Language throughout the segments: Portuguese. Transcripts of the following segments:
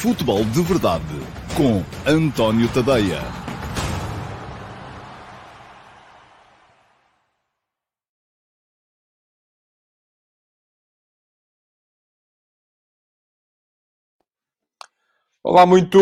Futebol de Verdade com António Tadeia. Olá, muito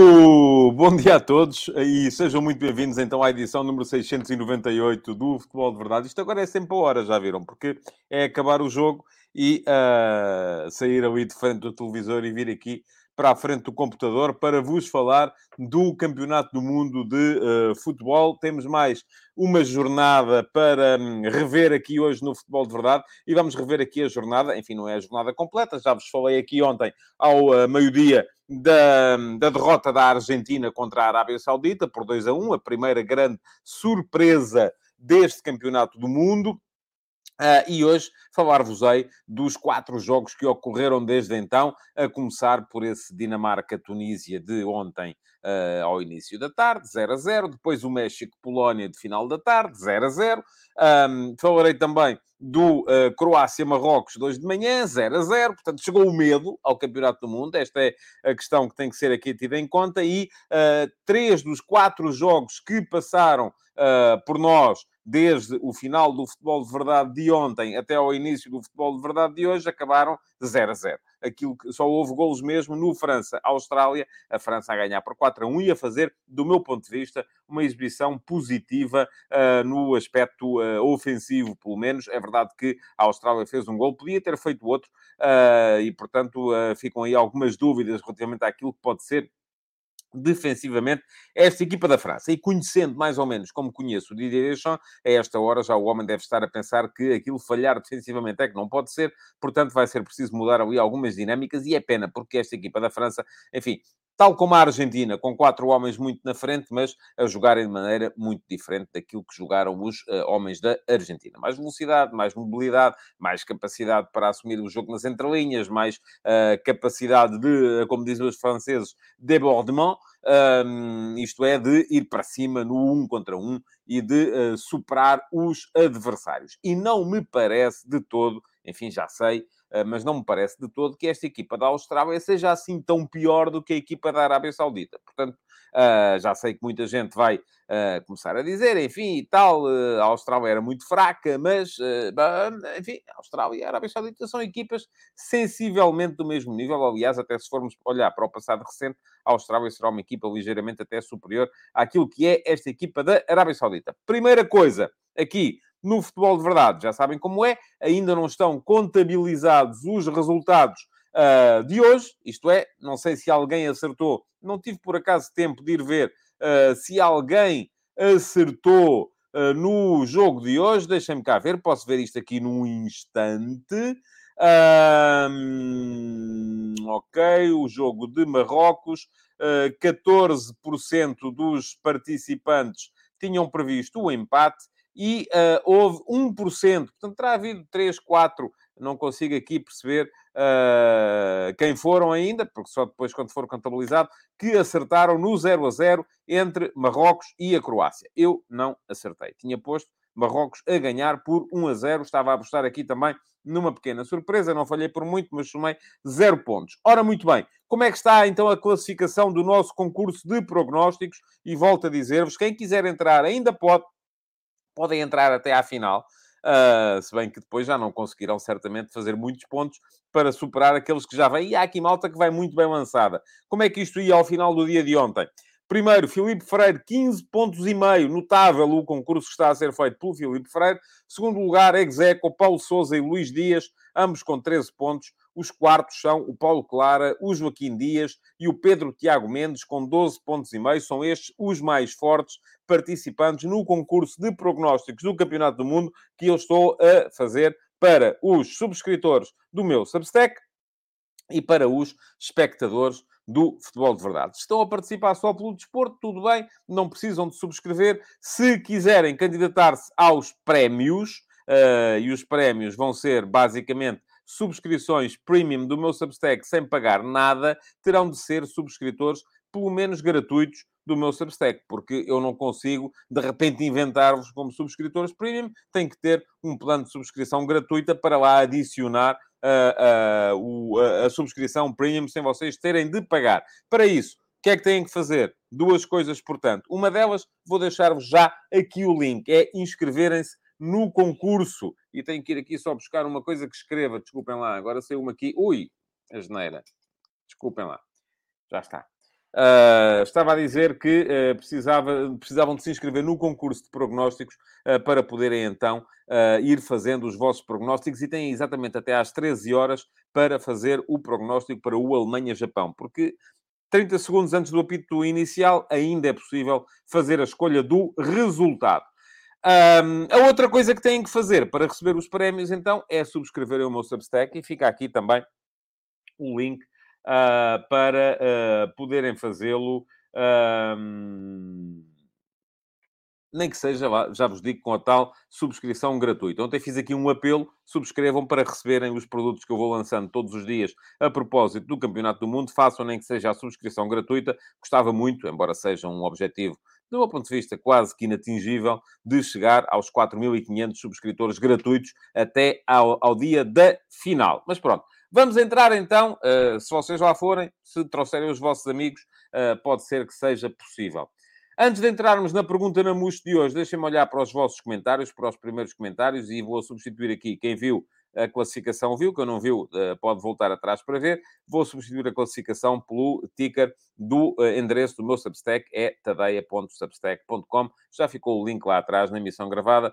bom dia a todos e sejam muito bem-vindos então à edição número 698 do Futebol de Verdade. Isto agora é sempre a hora, já viram? Porque é acabar o jogo e uh, sair ali de frente do televisor e vir aqui para a frente do computador para vos falar do Campeonato do Mundo de uh, Futebol. Temos mais uma jornada para um, rever aqui hoje no Futebol de Verdade e vamos rever aqui a jornada. Enfim, não é a jornada completa, já vos falei aqui ontem ao uh, meio-dia da, da, derrota da Argentina contra a Arábia Saudita por 2 a 1, a primeira grande surpresa deste Campeonato do Mundo. Uh, e hoje falar-vos-ei dos quatro jogos que ocorreram desde então, a começar por esse Dinamarca-Tunísia de ontem uh, ao início da tarde, 0 a 0. Depois o México-Polónia de final da tarde, 0 a 0. Um, falarei também do uh, Croácia-Marrocos, 2 de manhã, 0 a 0. Portanto, chegou o medo ao Campeonato do Mundo. Esta é a questão que tem que ser aqui tida em conta. E três dos quatro jogos que passaram por nós desde o final do futebol de verdade de ontem até ao início do futebol de verdade de hoje, acabaram de 0 a 0. Aquilo que só houve golos mesmo no França-Austrália, a França a ganhar por 4 a 1 e a fazer, do meu ponto de vista, uma exibição positiva uh, no aspecto uh, ofensivo, pelo menos. É verdade que a Austrália fez um gol, podia ter feito outro, uh, e portanto ficam aí algumas dúvidas relativamente àquilo que pode ser defensivamente esta equipa da França. E conhecendo mais ou menos como conheço o Didier Deschamps, a esta hora já o homem deve estar a pensar que aquilo falhar defensivamente é que não pode ser, portanto vai ser preciso mudar ali algumas dinâmicas e é pena, porque esta equipa da França, enfim, tal como a Argentina, com quatro homens muito na frente, mas a jogarem de maneira muito diferente daquilo que jogaram os uh, homens da Argentina. Mais velocidade, mais mobilidade, mais capacidade para assumir o jogo nas entrelinhas, mais uh, capacidade de, como dizem os franceses, débordement, um, isto é, de ir para cima no um contra um e de uh, superar os adversários. E não me parece de todo, enfim, já sei, mas não me parece de todo que esta equipa da Austrália seja assim tão pior do que a equipa da Arábia Saudita. Portanto, Uh, já sei que muita gente vai uh, começar a dizer, enfim, e tal, a Austrália era muito fraca, mas, enfim, a Austrália e a Arábia Saudita são equipas sensivelmente do mesmo nível. Aliás, até se formos olhar para o passado recente, a Austrália será uma equipa ligeiramente até superior àquilo que é esta equipa da Arábia Saudita. Primeira coisa, aqui, no futebol de verdade, já sabem como é, ainda não estão contabilizados os resultados uh, de hoje. Isto é, não sei se alguém acertou, não tive por acaso tempo de ir ver uh, se alguém acertou uh, no jogo de hoje. Deixem-me cá ver, posso ver isto aqui num instante. Um, ok, o jogo de Marrocos, uh, 14% dos participantes tinham previsto o empate e uh, houve 1%, portanto terá havido 3, 4 não consigo aqui perceber uh, quem foram ainda, porque só depois, quando for contabilizado, que acertaram no 0 a 0 entre Marrocos e a Croácia. Eu não acertei. Tinha posto Marrocos a ganhar por 1 a 0. Estava a apostar aqui também numa pequena surpresa, não falhei por muito, mas somei 0 pontos. Ora, muito bem, como é que está então a classificação do nosso concurso de prognósticos? E volto a dizer-vos, quem quiser entrar ainda pode, podem entrar até à final. Uh, se bem que depois já não conseguirão certamente fazer muitos pontos para superar aqueles que já vêm. E há aqui malta que vai muito bem lançada. Como é que isto ia ao final do dia de ontem? Primeiro, Filipe Freire, 15 pontos e meio. Notável o concurso que está a ser feito pelo Filipe Freire. Segundo lugar, Execo, Paulo Souza e Luís Dias, ambos com 13 pontos. Os quartos são o Paulo Clara, o Joaquim Dias e o Pedro Tiago Mendes, com 12 pontos e meio. São estes os mais fortes participantes no concurso de prognósticos do Campeonato do Mundo que eu estou a fazer para os subscritores do meu Substack e para os espectadores do futebol de verdade. Estão a participar só pelo desporto, tudo bem, não precisam de subscrever. Se quiserem candidatar-se aos prémios, uh, e os prémios vão ser basicamente subscrições premium do meu Substack sem pagar nada, terão de ser subscritores pelo menos gratuitos do meu Substack, porque eu não consigo, de repente, inventar-vos como subscritores premium, tem que ter um plano de subscrição gratuita para lá adicionar uh, uh, a, a subscrição premium sem vocês terem de pagar. Para isso, o que é que têm que fazer? Duas coisas, portanto. Uma delas, vou deixar-vos já aqui o link, é inscreverem-se no concurso. E tenho que ir aqui só buscar uma coisa que escreva. Desculpem lá, agora saiu uma aqui. Ui, a geneira. Desculpem lá. Já está. Uh, estava a dizer que uh, precisava, precisavam de se inscrever no concurso de prognósticos uh, para poderem então ir fazendo os vossos prognósticos e têm exatamente até às 13 horas para fazer o prognóstico para o Alemanha-Japão, porque 30 segundos antes do apito inicial ainda é possível fazer a escolha do resultado. Um, a outra coisa que têm que fazer para receber os prémios, então, é subscrever o meu Substack e fica aqui também o link uh, para uh, poderem fazê-lo. Uh, nem que seja, já vos digo, com a tal subscrição gratuita. Ontem fiz aqui um apelo, subscrevam para receberem os produtos que eu vou lançando todos os dias a propósito do Campeonato do Mundo. Façam nem que seja a subscrição gratuita. Gostava muito, embora seja um objetivo, do meu ponto de vista, quase que inatingível, de chegar aos 4.500 subscritores gratuitos até ao, ao dia da final. Mas pronto, Vamos entrar então, uh, se vocês lá forem, se trouxerem os vossos amigos, uh, pode ser que seja possível. Antes de entrarmos na pergunta na MUS de hoje, deixem-me olhar para os vossos comentários, para os primeiros comentários, e vou substituir aqui quem viu a classificação viu, quem não viu eh, pode voltar atrás para ver. Vou substituir a classificação pelo ticker do endereço do meu Substack, é tadeia.substack.com. Já ficou o link lá atrás na emissão gravada.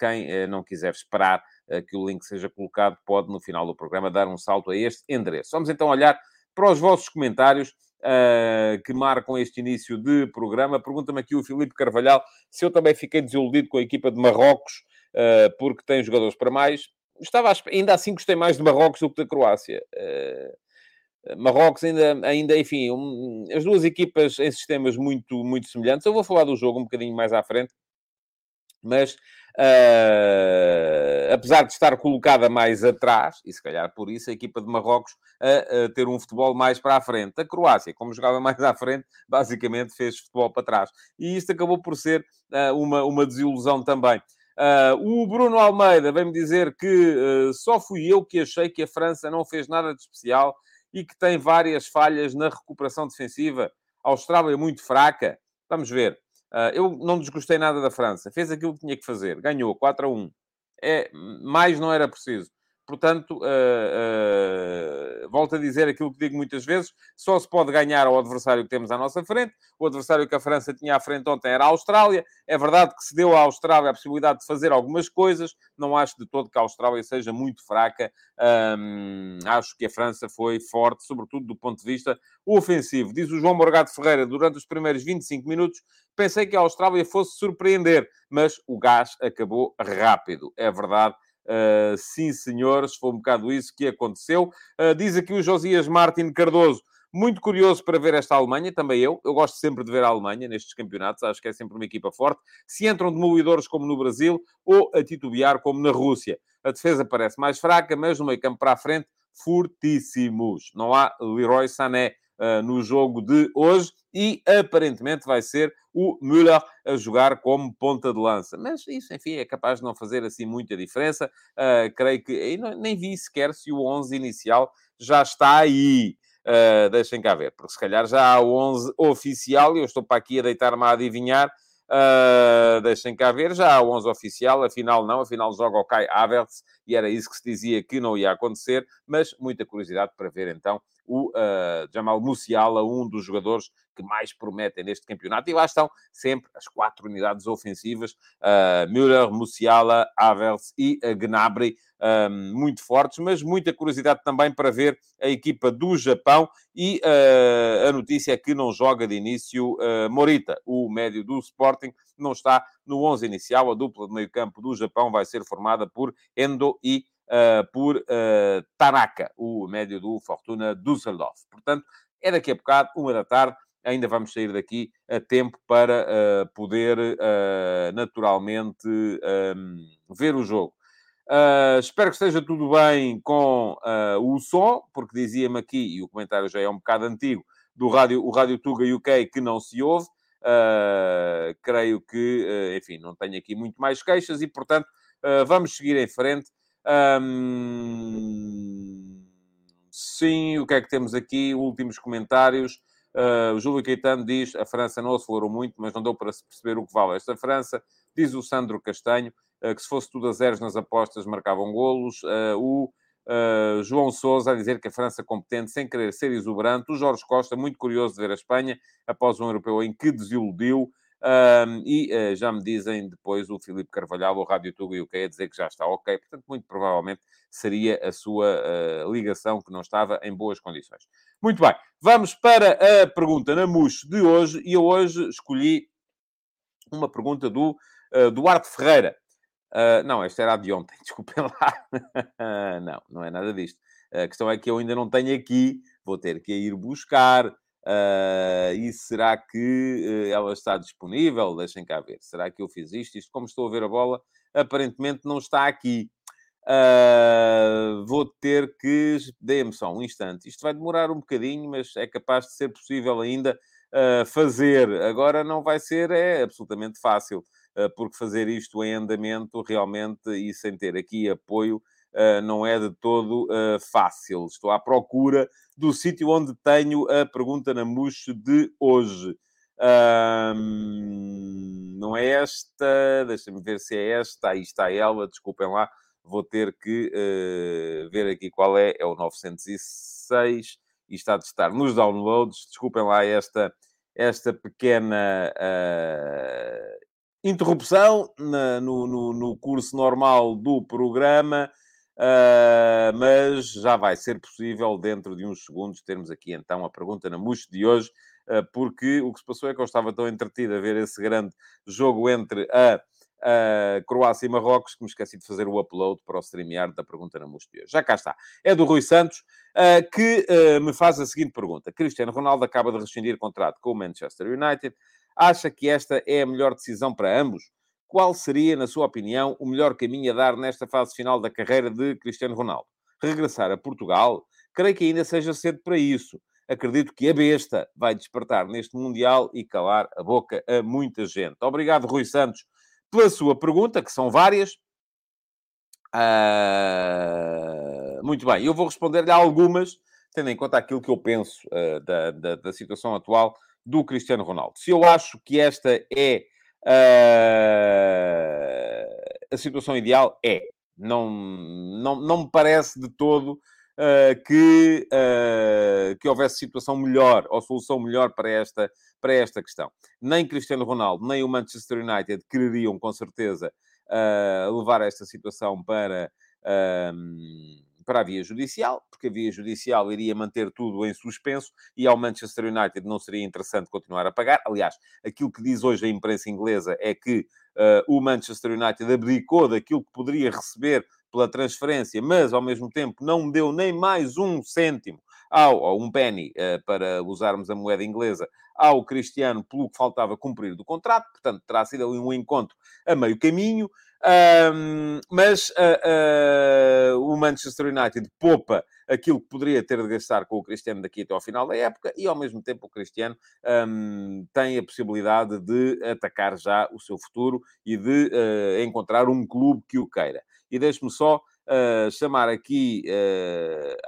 Quem não quiser esperar eh, que o link seja colocado, pode no final do programa dar um salto a este endereço. Vamos então olhar para os vossos comentários. Uh, que marcam este início de programa. Pergunta-me aqui o Filipe Carvalhal se eu também fiquei desiludido com a equipa de Marrocos, uh, porque tem jogadores para mais. Estava ainda assim gostei mais de Marrocos do que da Croácia. Uh, Marrocos ainda, ainda enfim, um, as duas equipas em sistemas muito, muito semelhantes. Eu vou falar do jogo um bocadinho mais à frente, mas Uh, apesar de estar colocada mais atrás, e se calhar por isso a equipa de Marrocos a, a, ter um futebol mais para a frente. A Croácia, como jogava mais à frente, basicamente fez futebol para trás. E isto acabou por ser uh, uma, uma desilusão também. Uh, o Bruno Almeida vem-me dizer que só fui eu que achei que a França não fez nada de especial e que tem várias falhas na recuperação defensiva. A Austrália é muito fraca. Vamos ver. Uh, eu não desgostei nada da França. Fez aquilo que tinha que fazer. Ganhou 4 a 1. É, mais não era preciso. Portanto, uh, uh, volto a dizer aquilo que digo muitas vezes: só se pode ganhar ao adversário que temos à nossa frente. O adversário que a França tinha à frente ontem era a Austrália. É verdade que se deu à Austrália a possibilidade de fazer algumas coisas. Não acho de todo que a Austrália seja muito fraca. Um, acho que a França foi forte, sobretudo do ponto de vista ofensivo. Diz o João Morgado Ferreira, durante os primeiros 25 minutos, pensei que a Austrália fosse surpreender, mas o gás acabou rápido. É verdade Uh, sim, senhores, foi um bocado isso que aconteceu. Uh, diz aqui o Josias Martin Cardoso. Muito curioso para ver esta Alemanha, também eu. Eu gosto sempre de ver a Alemanha nestes campeonatos, acho que é sempre uma equipa forte. Se entram demolidores como no Brasil ou a titubear como na Rússia. A defesa parece mais fraca, mas no meio campo para a frente, fortíssimos. Não há Leroy Sané uh, no jogo de hoje e aparentemente vai ser o Müller a jogar como ponta de lança. Mas isso, enfim, é capaz de não fazer assim muita diferença. Uh, creio que não, nem vi sequer se o 11 inicial já está aí. Uh, deixem cá ver, porque se calhar já há o 11 oficial e eu estou para aqui a deitar-me a adivinhar. Uh, deixem cá ver, já há o 11 oficial, afinal não, afinal joga o Kai Havertz e era isso que se dizia que não ia acontecer, mas muita curiosidade para ver então o uh, Jamal Musiala, um dos jogadores que mais prometem neste campeonato. E lá estão sempre as quatro unidades ofensivas: uh, Müller, Musiala, Havertz e uh, Gnabry, uh, muito fortes, mas muita curiosidade também para ver a equipa do Japão. E uh, a notícia é que não joga de início Morita, o médio do Sporting, não está no 11 inicial. A dupla de meio-campo do Japão vai ser formada por Endo e uh, por uh, Tanaka, o médio do Fortuna Düsseldorf. Portanto, é daqui a bocado, uma da tarde, ainda vamos sair daqui a tempo para uh, poder naturalmente um, ehm, ver o jogo. Uh, espero que esteja tudo bem com uh, o som, porque dizia-me aqui, e o comentário já é um bocado antigo, do rádio, o Rádio Tuga UK que não se ouve. Uh, creio que, enfim, não tenho aqui muito mais queixas e, portanto, vamos seguir em frente Sim, o que é que temos aqui? Últimos comentários. Uh, o Júlio Caetano diz, a França não acelerou muito, mas não deu para se perceber o que vale esta França. Diz o Sandro Castanho, uh, que se fosse tudo a zeros nas apostas, marcavam golos. Uh, o João Sousa a dizer que a França competente, sem querer ser exuberante. O Jorge Costa, muito curioso de ver a Espanha, após um europeu em que desiludiu. Uh, e uh, já me dizem depois o Filipe Carvalhal, o Rádio Tuga e o que é dizer que já está ok. Portanto, muito provavelmente seria a sua ligação que não estava em boas condições. Muito bem, vamos para a pergunta na MUS de hoje. E eu hoje escolhi uma pergunta do Duarte Ferreira. Uh, não, esta era a de ontem, desculpem lá. não, não é nada disto. A questão é que eu ainda não tenho aqui, vou ter que ir buscar. Uh, e será que uh, ela está disponível? Deixem cá ver. Será que eu fiz isto? Isto, como estou a ver a bola, aparentemente não está aqui. Uh, vou ter que. Dê-me só um instante. Isto vai demorar um bocadinho, mas é capaz de ser possível ainda fazer. Agora não vai ser, é absolutamente fácil. Porque fazer isto em andamento realmente e sem ter aqui apoio não é de todo eh, fácil. Estou à procura do sítio onde tenho a pergunta na mousse de hoje. Não é esta, deixa-me ver se é esta, aí está ela, desculpem lá, vou ter que uh, ver aqui qual é, é o 906 e está de estar nos downloads, desculpem lá esta, esta pequena uh, interrupção na, no, no, no, curso normal do programa, uh, mas já vai ser possível, dentro de uns segundos, termos aqui então a pergunta na mousse de hoje, uh, porque o que se passou é que eu estava tão entretido a ver esse grande jogo entre a, Croácia e Marrocos que me esqueci de fazer o upload para o streamear da pergunta na hoje. Já cá está. É do Rui Santos, uh, que me faz a seguinte pergunta. Cristiano Ronaldo acaba de rescindir contrato com o Manchester United Acha que esta é a melhor decisão para ambos? Qual seria, na sua opinião, o melhor caminho a dar nesta fase final da carreira de Cristiano Ronaldo? Regressar a Portugal? Creio que ainda seja cedo para isso. Acredito que a besta vai despertar neste Mundial e calar a boca a muita gente. Obrigado, Rui Santos, pela sua pergunta, que são várias. Uh... Muito bem, eu vou responder-lhe algumas, tendo em conta aquilo que eu penso uh, da, da, da situação atual do Cristiano Ronaldo. Se eu acho que esta é uh, a situação ideal, é. Não, não, não me parece de todo uh, que, uh, que houvesse situação melhor ou solução melhor para esta, para esta questão. Nem Cristiano Ronaldo, nem o Manchester United quereriam, com certeza, levar esta situação para para a via judicial, porque a via judicial iria manter tudo em suspenso e ao Manchester United não seria interessante continuar a pagar. Aliás, aquilo que diz hoje a imprensa inglesa é que uh, o Manchester United abdicou daquilo que poderia receber pela transferência, mas ao mesmo tempo não deu nem mais um cêntimo ao, ou um penny, uh, para usarmos a moeda inglesa, ao Cristiano pelo que faltava cumprir do contrato. Portanto, terá sido ali um encontro a meio caminho. Um, mas uh, uh, o Manchester United poupa aquilo que poderia ter de gastar com o Cristiano daqui até ao final da época e, ao mesmo tempo, o Cristiano um, tem a possibilidade de atacar já o seu futuro e de uh, encontrar um clube que o queira. E deixe-me só chamar aqui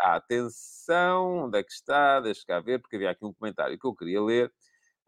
a atenção. Onde é que está? Deixa cá ver, porque havia aqui um comentário que eu queria ler.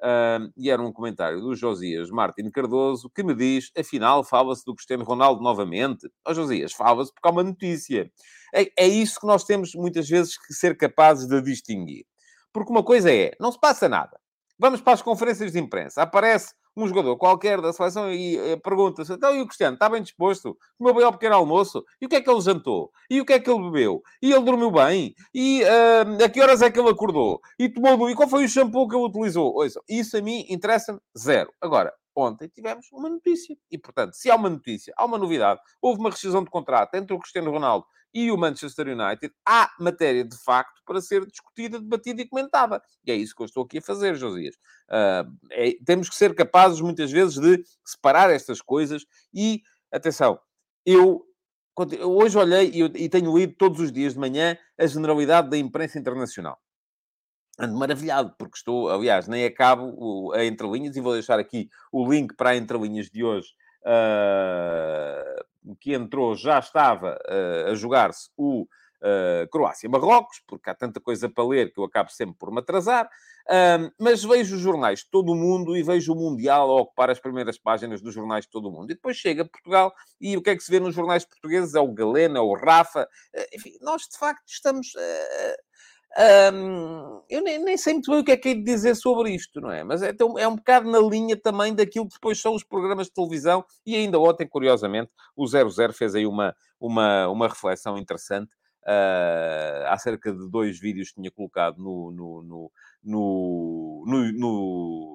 Uh, e era um comentário do Josias Martin Cardoso que me diz: afinal, fala-se do Cristiano Ronaldo novamente. Ó oh, Josias, fala-se porque há uma notícia. É, é isso que nós temos muitas vezes que ser capazes de distinguir. Porque uma coisa é, não se passa nada. Vamos para as conferências de imprensa. Aparece um jogador qualquer da seleção e uh, pergunta-se: então, e o Cristiano está bem disposto? Comeu bem ao pequeno almoço? E o que é que ele jantou? E o que é que ele bebeu? E ele dormiu bem? E uh, a que horas é que ele acordou? E tomou E qual foi o shampoo que ele utilizou? Ouça, isso a mim interessa-me zero. Agora, ontem tivemos uma notícia. E, portanto, se há uma notícia, há uma novidade, houve uma rescisão de contrato entre o Cristiano Ronaldo e o Manchester United, há matéria de facto para ser discutida, debatida e comentada. E é isso que eu estou aqui a fazer, Josias. Uh, é, temos que ser capazes, muitas vezes, de separar estas coisas e, atenção, eu hoje olhei e, tenho lido todos os dias de manhã a generalidade da imprensa internacional. Ando maravilhado, porque estou, aliás, nem acabo a entrelinhas e vou deixar aqui o link para a entrelinhas de hoje uh, que entrou já estava uh, a jogar-se o uh, Croácia-Marrocos, porque há tanta coisa para ler que eu acabo sempre por me atrasar. Mas vejo os jornais de todo o mundo e vejo o Mundial a ocupar as primeiras páginas dos jornais de todo o mundo. E depois chega Portugal e o que é que se vê nos jornais portugueses? É o Galena, é o Rafa. Uh, enfim, nós de facto estamos. Uh, eu nem, nem, sei muito bem o que é que é de dizer sobre isto, não é? Mas é, é um bocado na linha também daquilo que depois são os programas de televisão. E ainda ontem, curiosamente, o 00 fez aí uma, uma, uma reflexão interessante uh, acerca de dois vídeos que tinha colocado no, no, no, no,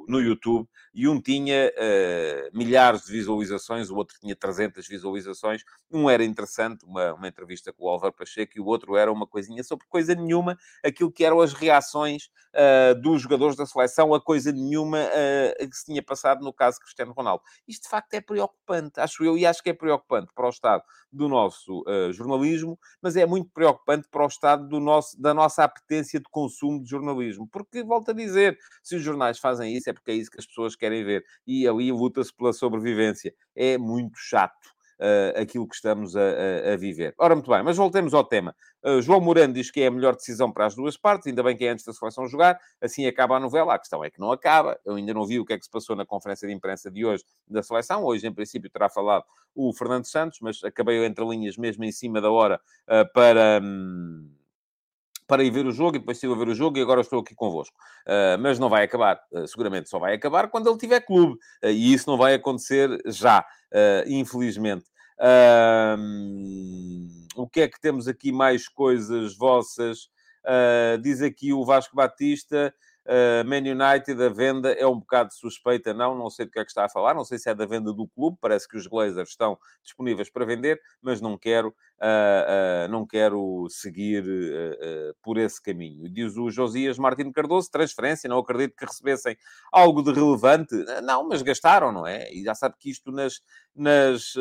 no, YouTube e um tinha uh, milhares de visualizações, o outro tinha 300 visualizações. Um era interessante, uma, uma entrevista com o Álvaro Pacheco, e o outro era uma coisinha sobre coisa nenhuma, aquilo que eram as reações uh, dos jogadores da seleção a coisa nenhuma uh, que se tinha passado no caso Cristiano Ronaldo. Isto de facto é preocupante, acho eu, e acho que é preocupante para o estado do nosso jornalismo, mas é muito preocupante para o estado do nosso, da nossa apetência de consumo de jornalismo, porque volto a dizer, se os jornais fazem isso é porque é isso que as pessoas querem ver. E ali luta-se pela sobrevivência. É muito chato. Uh, aquilo que estamos a, a, a, viver. Ora, muito bem, mas voltemos ao tema. Uh, João Morando diz que é a melhor decisão para as duas partes, ainda bem que é antes da seleção jogar, assim acaba a novela. A questão é que não acaba. Eu ainda não vi o que é que se passou na conferência de imprensa de hoje da seleção. Hoje, em princípio, terá falado o Fernando Santos, mas acabei entre linhas mesmo em cima da hora uh, para. Hum para ir ver o jogo e depois estive a ver o jogo e agora estou aqui convosco. Uh, mas não vai acabar. Uh, seguramente só vai acabar quando ele tiver clube. Uh, e isso não vai acontecer já, infelizmente. o que é que temos aqui mais coisas vossas? diz aqui o Vasco Batista. Uh, Man United, a venda é um bocado suspeita, não, não sei do que é que está a falar, não sei se é da venda do clube, parece que os Glazers estão disponíveis para vender, mas não quero, uh, uh, não quero seguir por esse caminho. Diz o Josias Martins Cardoso, transferência, não acredito que recebessem algo de relevante. Não, mas gastaram, não é? E já sabe que isto nas... nas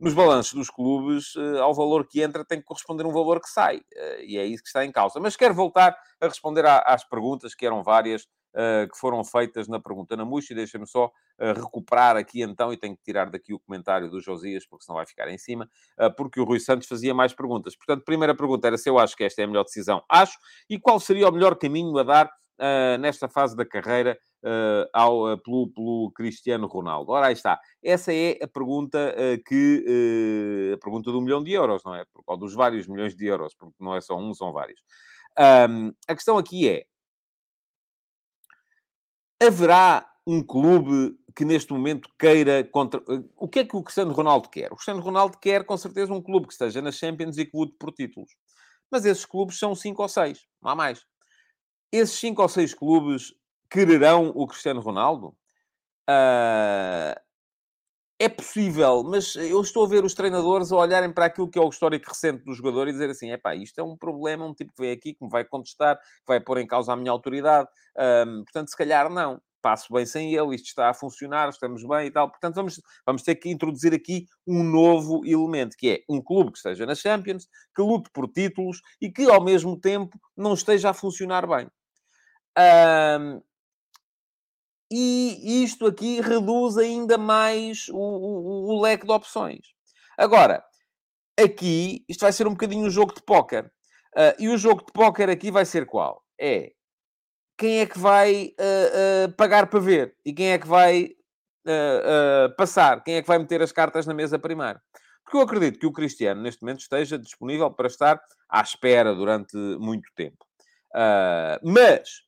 nos balanços dos clubes, uh, ao valor que entra tem que corresponder um valor que sai. Uh, e é isso que está em causa. Mas quero voltar a responder às perguntas, que eram várias, uh, que foram feitas na pergunta na Muxa. Deixa-me só recuperar aqui então, e tenho que tirar daqui o comentário do Josias, porque senão vai ficar em cima, porque o Rui Santos fazia mais perguntas. Portanto, primeira pergunta era se eu acho que esta é a melhor decisão. Acho. E qual seria o melhor caminho a dar nesta fase da carreira uh, ao, uh, pelo, pelo, Cristiano Ronaldo? Ora, aí está. Essa é a pergunta uh, que... a pergunta do milhão de euros, não é? Ou dos vários milhões de euros, porque não é só um, são vários. Um, a questão aqui é... Haverá um clube que neste momento queira contra... O que é que o Cristiano Ronaldo quer? O Cristiano Ronaldo quer, com certeza, um clube que esteja nas Champions e que lute por títulos. Mas esses clubes são cinco ou seis, não há mais. Esses cinco ou seis clubes quererão o Cristiano Ronaldo? Uh, é possível, mas eu estou a ver os treinadores a olharem para aquilo que é o histórico recente do jogador e dizer assim: é pá, isto é um problema, um tipo que vem aqui, que me vai contestar, que vai pôr em causa a minha autoridade. Portanto, se calhar não. Passo bem sem ele, isto está a funcionar, estamos bem e tal. Portanto, vamos, vamos ter que introduzir aqui um novo elemento, que é um clube que esteja na Champions, que lute por títulos e que, ao mesmo tempo, não esteja a funcionar bem. Um, e isto aqui reduz ainda mais o, o, o, leque de opções. Agora, aqui, isto vai ser um bocadinho um jogo de póquer. Uh, e o jogo de póquer aqui vai ser qual? É quem é que vai uh, uh, pagar para ver? E quem é que vai passar? Quem é que vai meter as cartas na mesa primeiro? Porque eu acredito que o Cristiano, neste momento, esteja disponível para estar à espera durante muito tempo. mas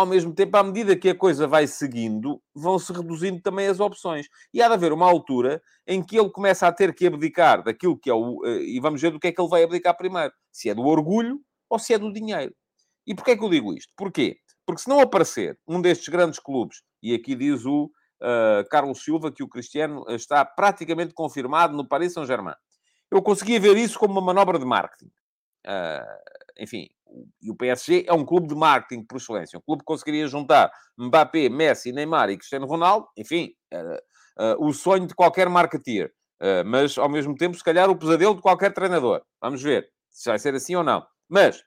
ao mesmo tempo, à medida que a coisa vai seguindo, vão-se reduzindo também as opções. E há de haver uma altura em que ele começa a ter que abdicar daquilo que é o. Eh, e vamos ver do que é que ele vai abdicar primeiro: se é do orgulho ou se é do dinheiro. E porquê é que eu digo isto? Porquê? Porque se não aparecer um destes grandes clubes, e aqui diz o uh, Carlos Silva que o Cristiano está praticamente confirmado no Paris Saint-Germain, eu conseguia ver isso como uma manobra de marketing. Uh, enfim, e o PSG é um clube de marketing por excelência. Um clube que conseguiria juntar Mbappé, Messi, Neymar e Cristiano Ronaldo. Enfim, era uh, o sonho de qualquer marketeer. Uh, mas, ao mesmo tempo, se calhar, o pesadelo de qualquer treinador. Vamos ver se vai ser assim ou não. Mas,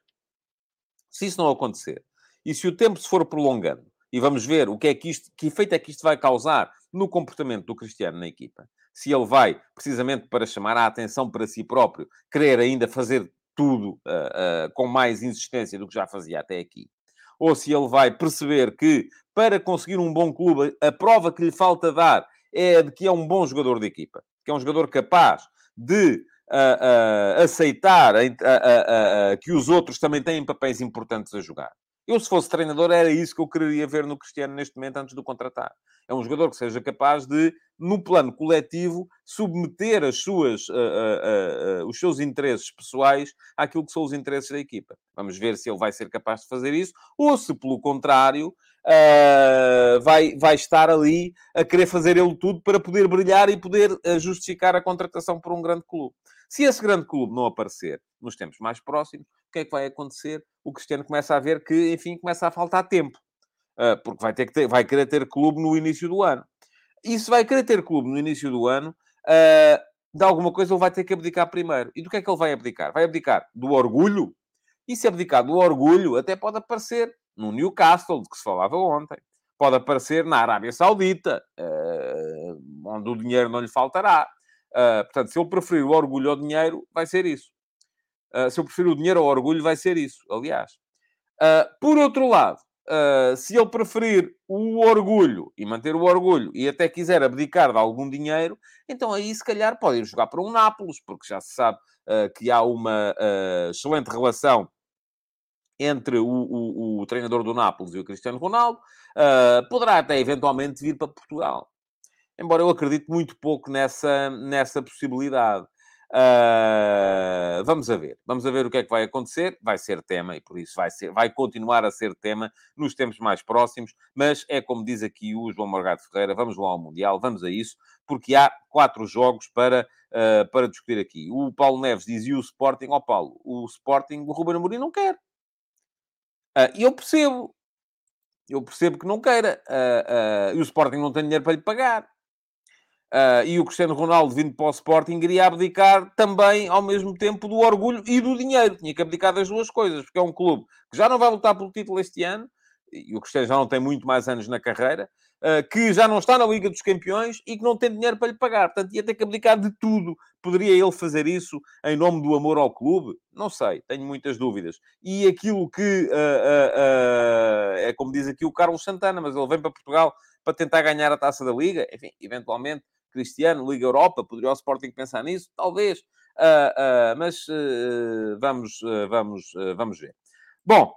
se isso não acontecer, e se o tempo se for prolongando, e vamos ver o que é que isto, que efeito é que isto vai causar no comportamento do Cristiano na equipa. Se ele vai, precisamente para chamar a atenção para si próprio, querer ainda fazer tudo uh, uh, com mais insistência do que já fazia até aqui. Ou se ele vai perceber que, para conseguir um bom clube, a prova que lhe falta dar é de que é um bom jogador de equipa, que é um jogador capaz de uh, aceitar que os outros também têm papéis importantes a jogar. Eu, se fosse treinador, era isso que eu queria ver no Cristiano neste momento, antes de o contratar. É um jogador que seja capaz de, no plano coletivo, submeter as suas, uh, uh, uh, os seus interesses pessoais àquilo que são os interesses da equipa. Vamos ver se ele vai ser capaz de fazer isso, ou se, pelo contrário, vai, vai estar ali a querer fazer ele tudo para poder brilhar e poder justificar a contratação por um grande clube. Se esse grande clube não aparecer nos tempos mais próximos, que é que vai acontecer? O Cristiano começa a ver que, enfim, começa a faltar tempo. Uh, porque vai, ter que ter, vai querer ter clube no início do ano. E se vai querer ter clube no início do ano, uh, de alguma coisa ele vai ter que abdicar primeiro. E do que é que ele vai abdicar? Vai abdicar do orgulho? E se abdicar do orgulho, até pode aparecer no Newcastle, de que se falava ontem. Pode aparecer na Arábia Saudita, uh, onde o dinheiro não lhe faltará. Uh, portanto, se eu preferir o orgulho ao dinheiro, vai ser isso. Uh, se eu preferir o dinheiro ao orgulho, vai ser isso, aliás. Uh, por outro lado, se ele preferir o orgulho e manter o orgulho e até quiser abdicar de algum dinheiro, então aí se calhar pode ir jogar para um Nápoles, porque já se sabe que há uma excelente relação entre o, o, o, treinador do Nápoles e o Cristiano Ronaldo. poderá até eventualmente vir para Portugal embora eu acredite muito pouco nessa, nessa possibilidade. Uh, vamos a ver, vamos a ver o que é que vai acontecer. Vai ser tema e por isso vai, ser, vai continuar a ser tema nos tempos mais próximos. Mas é como diz aqui o João Morgado Ferreira: vamos lá ao Mundial, vamos a isso, porque há quatro jogos para, uh, para discutir aqui. O Paulo Neves dizia o Sporting, ó oh, Paulo, o Sporting, o Ruben Amorim não quer. Uh, e eu percebo, eu percebo que não queira. e o Sporting não tem dinheiro para lhe pagar. Uh, e o Cristiano Ronaldo, vindo para o Sporting, iria abdicar também, ao mesmo tempo, do orgulho e do dinheiro. Tinha que abdicar das duas coisas, porque é um clube que já não vai lutar pelo título este ano, e o Cristiano já não tem muito mais anos na carreira, uh, que já não está na Liga dos Campeões e que não tem dinheiro para lhe pagar. Portanto, ia ter que abdicar de tudo. Poderia ele fazer isso em nome do amor ao clube? Não sei, tenho muitas dúvidas. E aquilo que uh, é como diz aqui o Carlos Santana, mas ele vem para Portugal para tentar ganhar a taça da Liga, enfim, eventualmente Cristiano, Liga Europa, poderia o Sporting pensar nisso? Talvez, uh, uh, mas uh, vamos, vamos, vamos ver. Bom,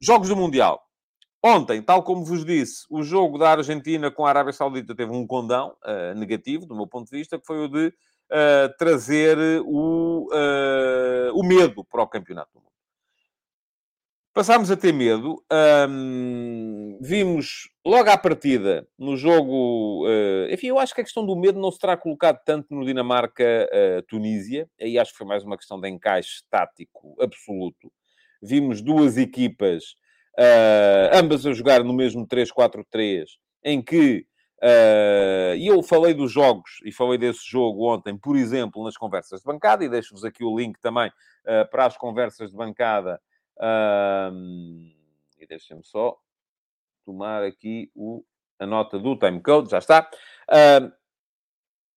jogos do Mundial. Ontem, tal como vos disse, o jogo da Argentina com a Arábia Saudita teve um condão negativo, do meu ponto de vista, que foi o de trazer o, o medo para o Campeonato do Mundo. Passámos a ter medo. Um, vimos logo à partida, no jogo... Uh, enfim, eu acho que a questão do medo não se terá colocado tanto no Dinamarca-Tunísia. Uh, Aí acho que foi mais uma questão de encaixe tático absoluto. Vimos duas equipas, uh, ambas a jogar no mesmo 3-4-3, em que... E eu falei dos jogos, e falei desse jogo ontem, por exemplo, nas conversas de bancada, e deixo-vos aqui o link também para as conversas de bancada um, e deixem-me só tomar aqui o, a nota do timecode, já está.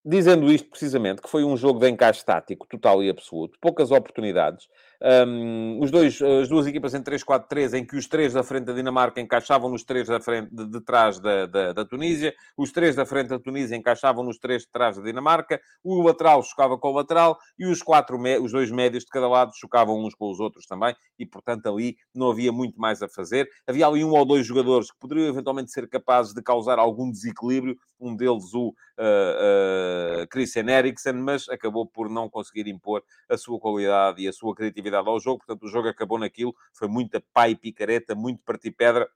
Dizendo isto precisamente, que foi um jogo de encaixe tático total e absoluto, poucas oportunidades, um, os dois, as duas equipas em 3-4-3, em que os três da frente da Dinamarca encaixavam nos três da frente de, de trás da, da, da, Tunísia, os três da frente da Tunísia encaixavam nos três de trás da Dinamarca, o lateral chocava com o lateral e os quatro, os dois médios de cada lado chocavam uns com os outros também, e portanto ali não havia muito mais a fazer. Havia ali um ou dois jogadores que poderiam eventualmente ser capazes de causar algum desequilíbrio, um deles o uh, uh, Christian Eriksen, mas acabou por não conseguir impor a sua qualidade e a sua criatividade ao jogo, portanto o jogo acabou naquilo, foi muita pai picareta, muito partir pedra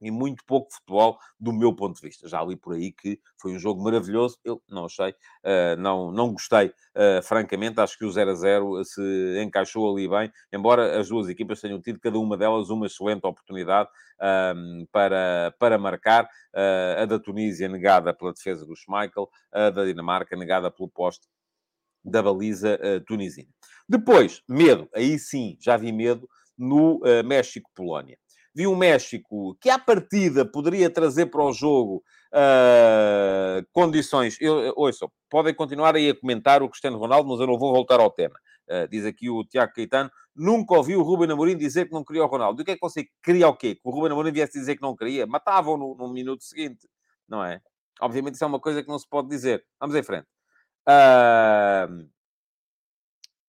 e muito pouco futebol do meu ponto de vista. Já li por aí que foi um jogo maravilhoso, eu não achei, uh, não, não gostei, uh, francamente, acho que o 0 a 0 se encaixou ali bem, embora as duas equipas tenham tido, cada uma delas, uma excelente oportunidade uh, para, para marcar, uh, a da Tunísia negada pela defesa do Schmeichel, a da Dinamarca negada pelo poste da baliza tunisina. Depois, medo. Aí sim, já vi medo no uh, México-Polónia. vi um México que, à partida, poderia trazer para o jogo uh, condições. Eu, ouçam, podem continuar aí a comentar o Cristiano Ronaldo, mas eu não vou voltar ao tema. Uh, diz aqui o Tiago Caetano, nunca ouvi o Ruben Amorim dizer que não queria o Ronaldo. E o que é que você queria o quê? Que o Ruben Amorim viesse dizer que não queria? Matavam no, no minuto seguinte, não é? Obviamente isso é uma coisa que não se pode dizer. Vamos em frente. Uh,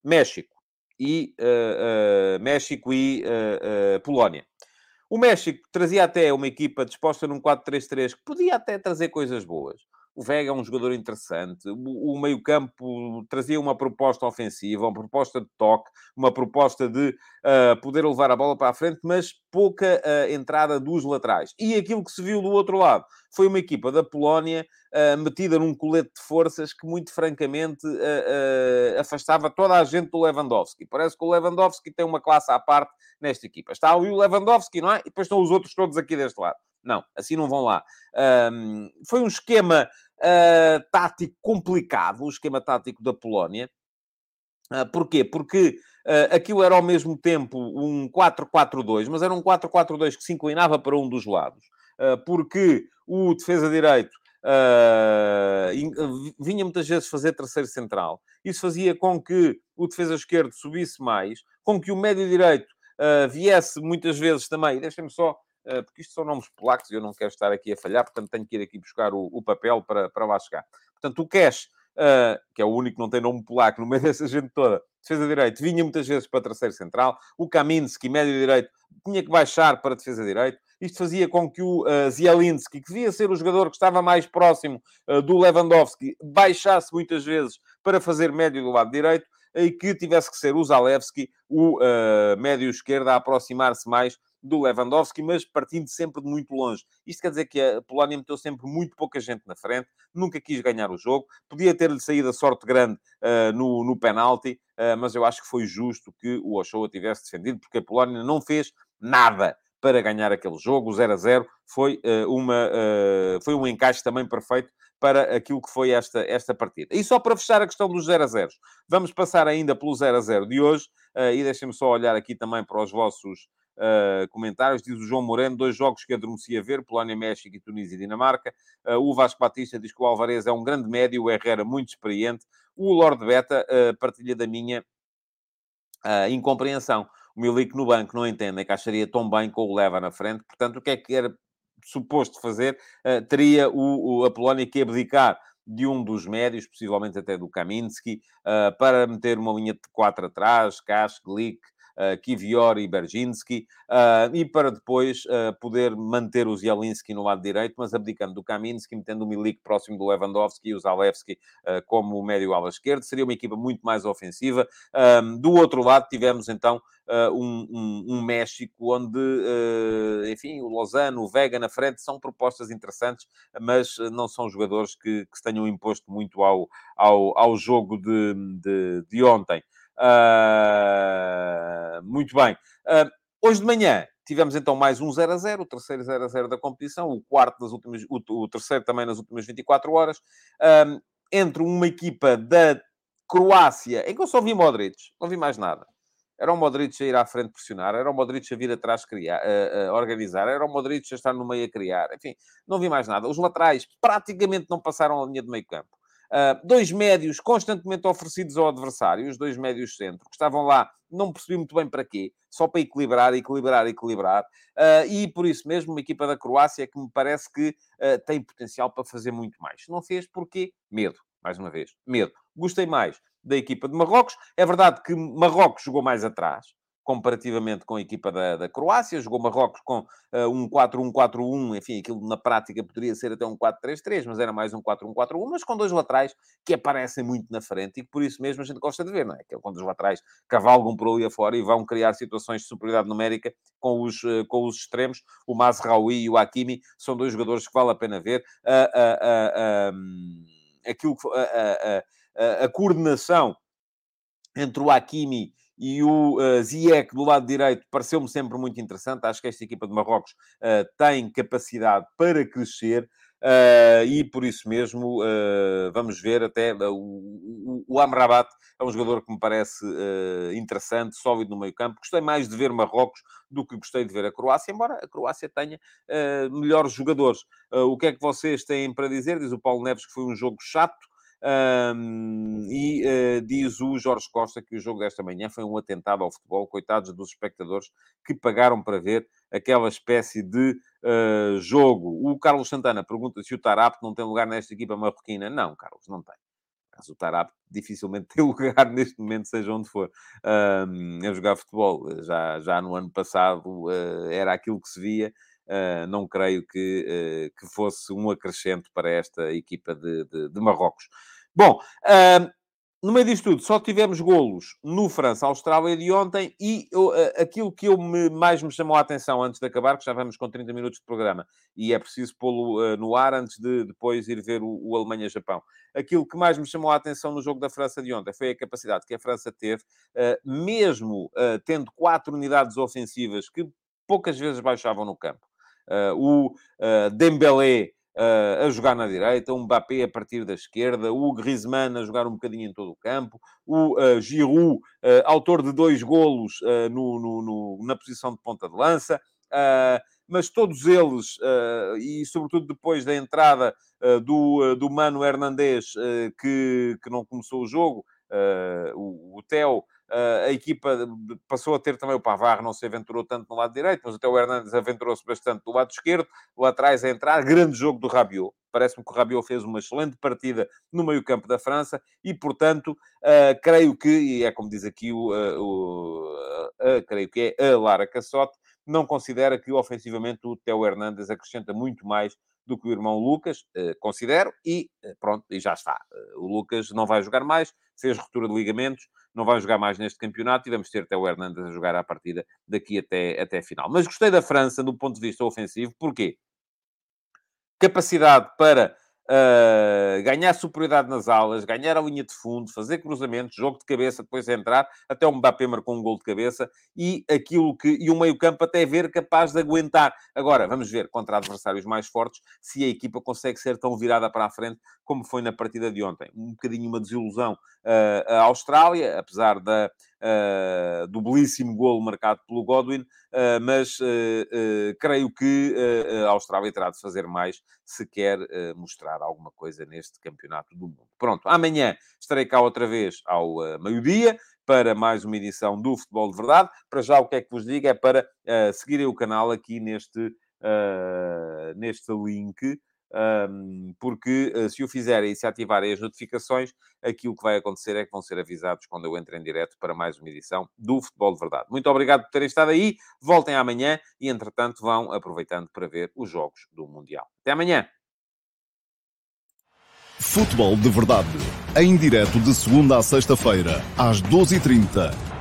México e uh, uh, México e Polónia. O México trazia até uma equipa disposta num 4-3-3 que podia até trazer coisas boas. O Vega é um jogador interessante. O, meio-campo trazia uma proposta ofensiva, uma proposta de toque, uma proposta de uh, poder levar a bola para a frente, mas pouca uh, entrada dos laterais. E aquilo que se viu do outro lado foi uma equipa da Polónia uh, metida num colete de forças que, muito francamente, afastava toda a gente do Lewandowski. Parece que o Lewandowski tem uma classe à parte nesta equipa. Está ali o Lewandowski, não é? E depois estão os outros todos aqui deste lado. Não, assim não vão lá. Um, foi um esquema uh, tático complicado, o esquema tático da Polónia. Uh, porquê? Porque uh, aquilo era ao mesmo tempo um 4-4-2, mas era um 4-4-2 que se inclinava para um dos lados. Uh, porque o defesa direito vinha muitas vezes fazer terceiro central. Isso fazia com que o defesa esquerdo subisse mais, com que o médio direito viesse muitas vezes também. Deixem-me só porque isto são nomes polacos e eu não quero estar aqui a falhar, portanto tenho que ir aqui buscar o, o papel para, para lá chegar. Portanto, o Cash, uh, que é o único que não tem nome polaco no meio dessa gente toda, defesa direito, vinha muitas vezes para terceiro central. O Kaminski, médio direito, tinha que baixar para defesa direito. Isto fazia com que o uh, Zielinski, que devia ser o jogador que estava mais próximo uh, do Lewandowski, baixasse muitas vezes para fazer médio do lado direito e que tivesse que ser o Zalewski, o uh, médio esquerdo, a aproximar-se mais do Lewandowski, mas partindo sempre de muito longe. Isto quer dizer que a Polónia meteu sempre muito pouca gente na frente, nunca quis ganhar o jogo, podia ter-lhe saído a sorte grande uh, no, no penalti, uh, mas eu acho que foi justo que o Ochoa tivesse defendido, porque a Polónia não fez nada para ganhar aquele jogo. O 0 a 0 foi, uh, uma, foi um encaixe também perfeito para aquilo que foi esta, esta partida. E só para fechar a questão dos 0 a 0, vamos passar ainda pelo 0 a 0 de hoje, e deixem-me só olhar aqui também para os vossos uh, comentários. Diz o João Moreno, dois jogos que adormeci a ver, Polónia, México e Tunísia e Dinamarca. Uh, o Vasco Batista diz que o Alvarez é um grande médio, o Herrera muito experiente. O Lord Beta uh, partilha da minha incompreensão. O Milik no banco não entende, que acharia tão bem com o Leva na frente. Portanto, o que é que era suposto fazer? teria o, o, a Polónia que abdicar de um dos médios, possivelmente até do Kaminski, para meter uma linha de quatro atrás, Kash, Glick, Kivior e Berginski, uh, e para depois uh, poder manter o Zielinski no lado direito, mas abdicando do Kaminski, metendo o Milik próximo do Lewandowski e o Zalewski como médio ala esquerdo. Seria uma equipa muito mais ofensiva. do outro lado, tivemos então um, um, um, México onde, enfim, o Lozano, o Vega na frente são propostas interessantes, mas não são jogadores que, que se tenham imposto muito ao, ao, ao jogo de, de, de ontem. Uh, muito bem. Uh, hoje de manhã tivemos então mais um 0 a 0, o terceiro 0 a 0 da competição, o quarto das últimas, o, o terceiro também nas últimas 24 horas, um, entre uma equipa da Croácia, em que eu só vi Modric, não vi mais nada. Era o Modric a ir à frente pressionar, era o Modric a vir atrás criar, a, a organizar, era o Modric a estar no meio a criar, enfim, não vi mais nada. Os laterais praticamente não passaram a linha de meio campo. Uh, dois médios constantemente oferecidos ao adversário, os dois médios centro, que estavam lá, não percebi muito bem para quê, só para equilibrar, equilibrar, equilibrar. Uh, e por isso mesmo, uma equipa da Croácia que me parece que uh, tem potencial para fazer muito mais. Não fez porque medo, mais uma vez, medo. Gostei mais da equipa de Marrocos. É verdade que Marrocos jogou mais atrás, comparativamente com a equipa da, da Croácia. Jogou Marrocos com uh, um 4-1-4-1, enfim, aquilo na prática poderia ser até um 4-3-3, mas era mais um 4-1-4-1, mas com dois laterais que aparecem muito na frente e que por isso mesmo a gente gosta de ver, não é? Que é quando os laterais cavalgam por ali afora e vão criar situações de superioridade numérica com os, uh, com os extremos. O Mazraoui e o Hakimi são dois jogadores que vale a pena ver. Uh, um, aquilo que, a, coordenação entre o Hakimi e o uh, Ziyech do lado direito pareceu-me sempre muito interessante. Acho que esta equipa de Marrocos uh, tem capacidade para crescer. Uh, e por isso mesmo uh, vamos ver até uh, o, o, Amrabat é um jogador que me parece interessante, sólido no meio campo. Gostei mais de ver Marrocos do que gostei de ver a Croácia, embora a Croácia tenha melhores jogadores. o que é que vocês têm para dizer? Diz o Paulo Neves que foi um jogo chato. Um, e uh, diz o Jorge Costa que o jogo desta manhã foi um atentado ao futebol, coitados dos espectadores que pagaram para ver aquela espécie de uh, jogo. O Carlos Santana pergunta se o Tarap não tem lugar nesta equipa marroquina. Não, Carlos, não tem. Mas o Tarap dificilmente tem lugar neste momento, seja onde for, uh, a jogar futebol. Já, já no ano passado uh, era aquilo que se via. Uh, não creio que, uh, que fosse um acrescento para esta equipa de, de, de Marrocos. Bom, uh, no meio disto tudo, só tivemos golos no França-Austrália de ontem e aquilo que eu me, mais me chamou a atenção antes de acabar, que já vamos com 30 minutos de programa e é preciso pô-lo no ar antes de depois ir ver o, o Alemanha-Japão. Aquilo que mais me chamou a atenção no jogo da França de ontem foi a capacidade que a França teve, mesmo tendo quatro unidades ofensivas que poucas vezes baixavam no campo o uh, Dembélé uh, a jogar na direita, o Mbappé a partir da esquerda, o Griezmann a jogar um bocadinho em todo o campo, o Giroud, autor de dois golos no, no, no, na posição de ponta de lança, mas todos eles, e sobretudo depois da entrada do, do Mano Hernandez, que, que não começou o jogo, o, o Theo a equipa passou a ter também o Pavar, não se aventurou tanto no lado direito, mas até o Hernandes aventurou-se bastante do lado esquerdo, lá atrás a entrar, grande jogo do Rabiot. Parece-me que o Rabiot fez uma excelente partida no meio-campo da França e, portanto, uh, creio que, e é como diz aqui o, uh, o creio que é a Lara Cassote, não considera que ofensivamente o Theo Hernandes acrescenta muito mais do que o irmão Lucas, considero, e pronto, e já está. o Lucas não vai jogar mais, fez ruptura de ligamentos, não vai jogar mais neste campeonato e vamos ter até o Hernandes a jogar à partida daqui até, até a final. Mas gostei da França do ponto de vista ofensivo, porquê? Capacidade para uh, ganhar superioridade nas aulas, ganhar a linha de fundo, fazer cruzamentos, jogo de cabeça, depois entrar, até o Mbappé marcou um gol de cabeça, e aquilo que, e o meio campo até ver capaz de aguentar. Agora, vamos ver, contra adversários mais fortes, se a equipa consegue ser tão virada para a frente como foi na partida de ontem. Um bocadinho uma desilusão uh, a Austrália, apesar da, uh, do belíssimo golo marcado pelo Godwin, uh, mas creio que a Austrália terá de fazer mais se quer mostrar alguma coisa neste campeonato do mundo. Pronto, amanhã estarei cá outra vez ao meio-dia para mais uma edição do Futebol de Verdade. Para já, o que é que vos digo é para seguirem o canal aqui neste, neste link porque uh, se o fizerem e se ativarem as notificações, aquilo que vai acontecer é que vão ser avisados quando eu entro em direto para mais uma edição do Futebol de Verdade. Muito obrigado por terem estado aí, voltem amanhã e, entretanto, vão aproveitando para ver os jogos do Mundial. Até amanhã! Futebol de Verdade, em direto de segunda a sexta-feira, às 12h30